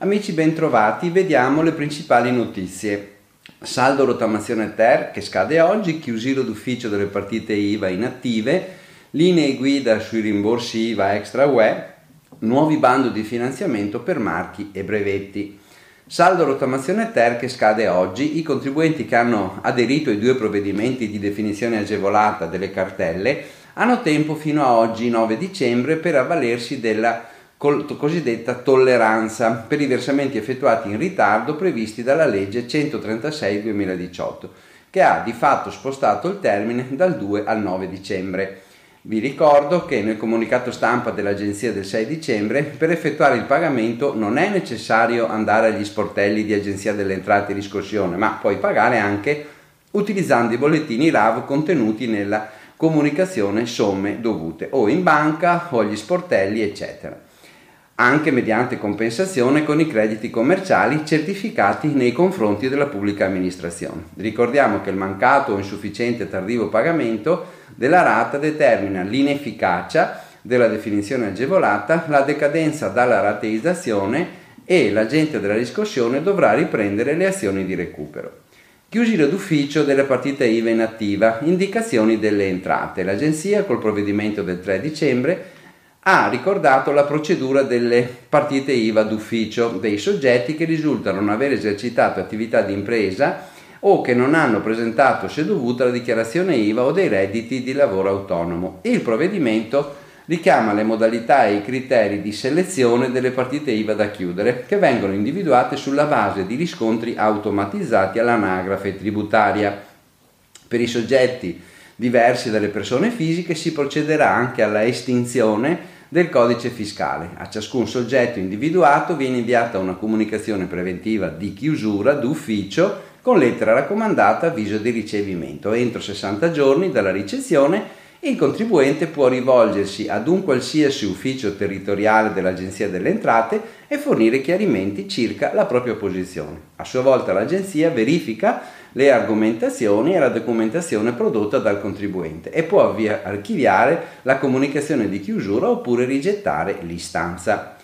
Amici bentrovati, vediamo le principali notizie. Saldo rottamazione ter che scade oggi, chiusura d'ufficio delle partite IVA inattive, linee guida sui rimborsi IVA extra UE, nuovi bando di finanziamento per marchi e brevetti. Saldo rottamazione ter che scade oggi, i contribuenti che hanno aderito ai due provvedimenti di definizione agevolata delle cartelle hanno tempo fino a oggi 9 dicembre per avvalersi della cosiddetta tolleranza per i versamenti effettuati in ritardo previsti dalla legge 136-2018, che ha di fatto spostato il termine dal 2 al 9 dicembre. Vi ricordo che nel comunicato stampa dell'agenzia del 6 dicembre per effettuare il pagamento non è necessario andare agli sportelli di agenzia delle entrate e riscossione, ma puoi pagare anche utilizzando i bollettini RAV contenuti nella comunicazione somme dovute o in banca o agli sportelli eccetera anche mediante compensazione con i crediti commerciali certificati nei confronti della pubblica amministrazione. Ricordiamo che il mancato o insufficiente tardivo pagamento della rata determina l'inefficacia della definizione agevolata, la decadenza dalla rateizzazione e l'agente della riscossione dovrà riprendere le azioni di recupero. Chiusura d'ufficio delle partite IVA in attiva, indicazioni delle entrate. L'Agenzia col provvedimento del 3 dicembre ha ricordato la procedura delle partite IVA d'ufficio dei soggetti che risultano non aver esercitato attività di impresa o che non hanno presentato se dovuta la dichiarazione IVA o dei redditi di lavoro autonomo. Il provvedimento richiama le modalità e i criteri di selezione delle partite IVA da chiudere, che vengono individuate sulla base di riscontri automatizzati all'anagrafe tributaria. Per i soggetti diversi dalle persone fisiche si procederà anche alla estinzione del codice fiscale. A ciascun soggetto individuato viene inviata una comunicazione preventiva di chiusura d'ufficio con lettera raccomandata avviso di ricevimento. Entro 60 giorni dalla ricezione il contribuente può rivolgersi ad un qualsiasi ufficio territoriale dell'Agenzia delle Entrate e fornire chiarimenti circa la propria posizione. A sua volta l'Agenzia verifica le argomentazioni e la documentazione prodotta dal contribuente e può archiviare la comunicazione di chiusura oppure rigettare l'istanza.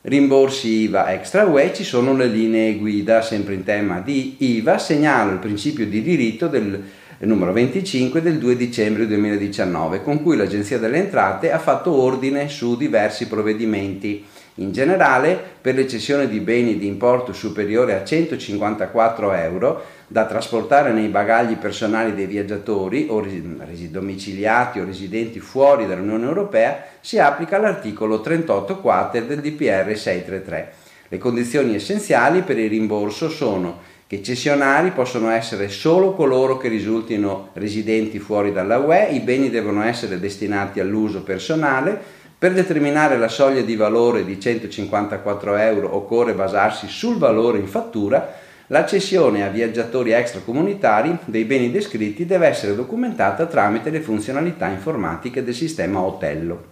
Rimborsi IVA extra UE ci sono le linee guida, sempre in tema di IVA, segnalo il principio di diritto del numero 25 del 2 dicembre 2019, con cui l'Agenzia delle Entrate ha fatto ordine su diversi provvedimenti in generale, per le cessioni di beni di importo superiore a 154 euro da trasportare nei bagagli personali dei viaggiatori o domiciliati o residenti fuori dall'Unione Europea, si applica l'articolo 38 quater del DPR 633. Le condizioni essenziali per il rimborso sono che cessionari possono essere solo coloro che risultino residenti fuori dalla UE, i beni devono essere destinati all'uso personale, per determinare la soglia di valore di 154 euro occorre basarsi sul valore in fattura, la cessione a viaggiatori extracomunitari dei beni descritti deve essere documentata tramite le funzionalità informatiche del sistema Otello.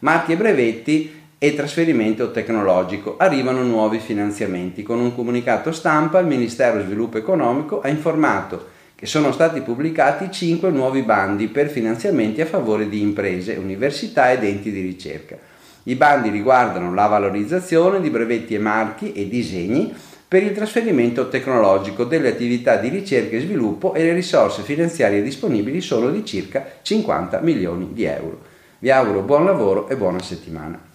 Marchi e brevetti e trasferimento tecnologico. Arrivano nuovi finanziamenti. Con un comunicato stampa il Ministero Sviluppo Economico ha informato che sono stati pubblicati 5 nuovi bandi per finanziamenti a favore di imprese, università ed enti di ricerca. I bandi riguardano la valorizzazione di brevetti e marchi e disegni per il trasferimento tecnologico delle attività di ricerca e sviluppo e le risorse finanziarie disponibili sono di circa 50 milioni di euro. Vi auguro buon lavoro e buona settimana.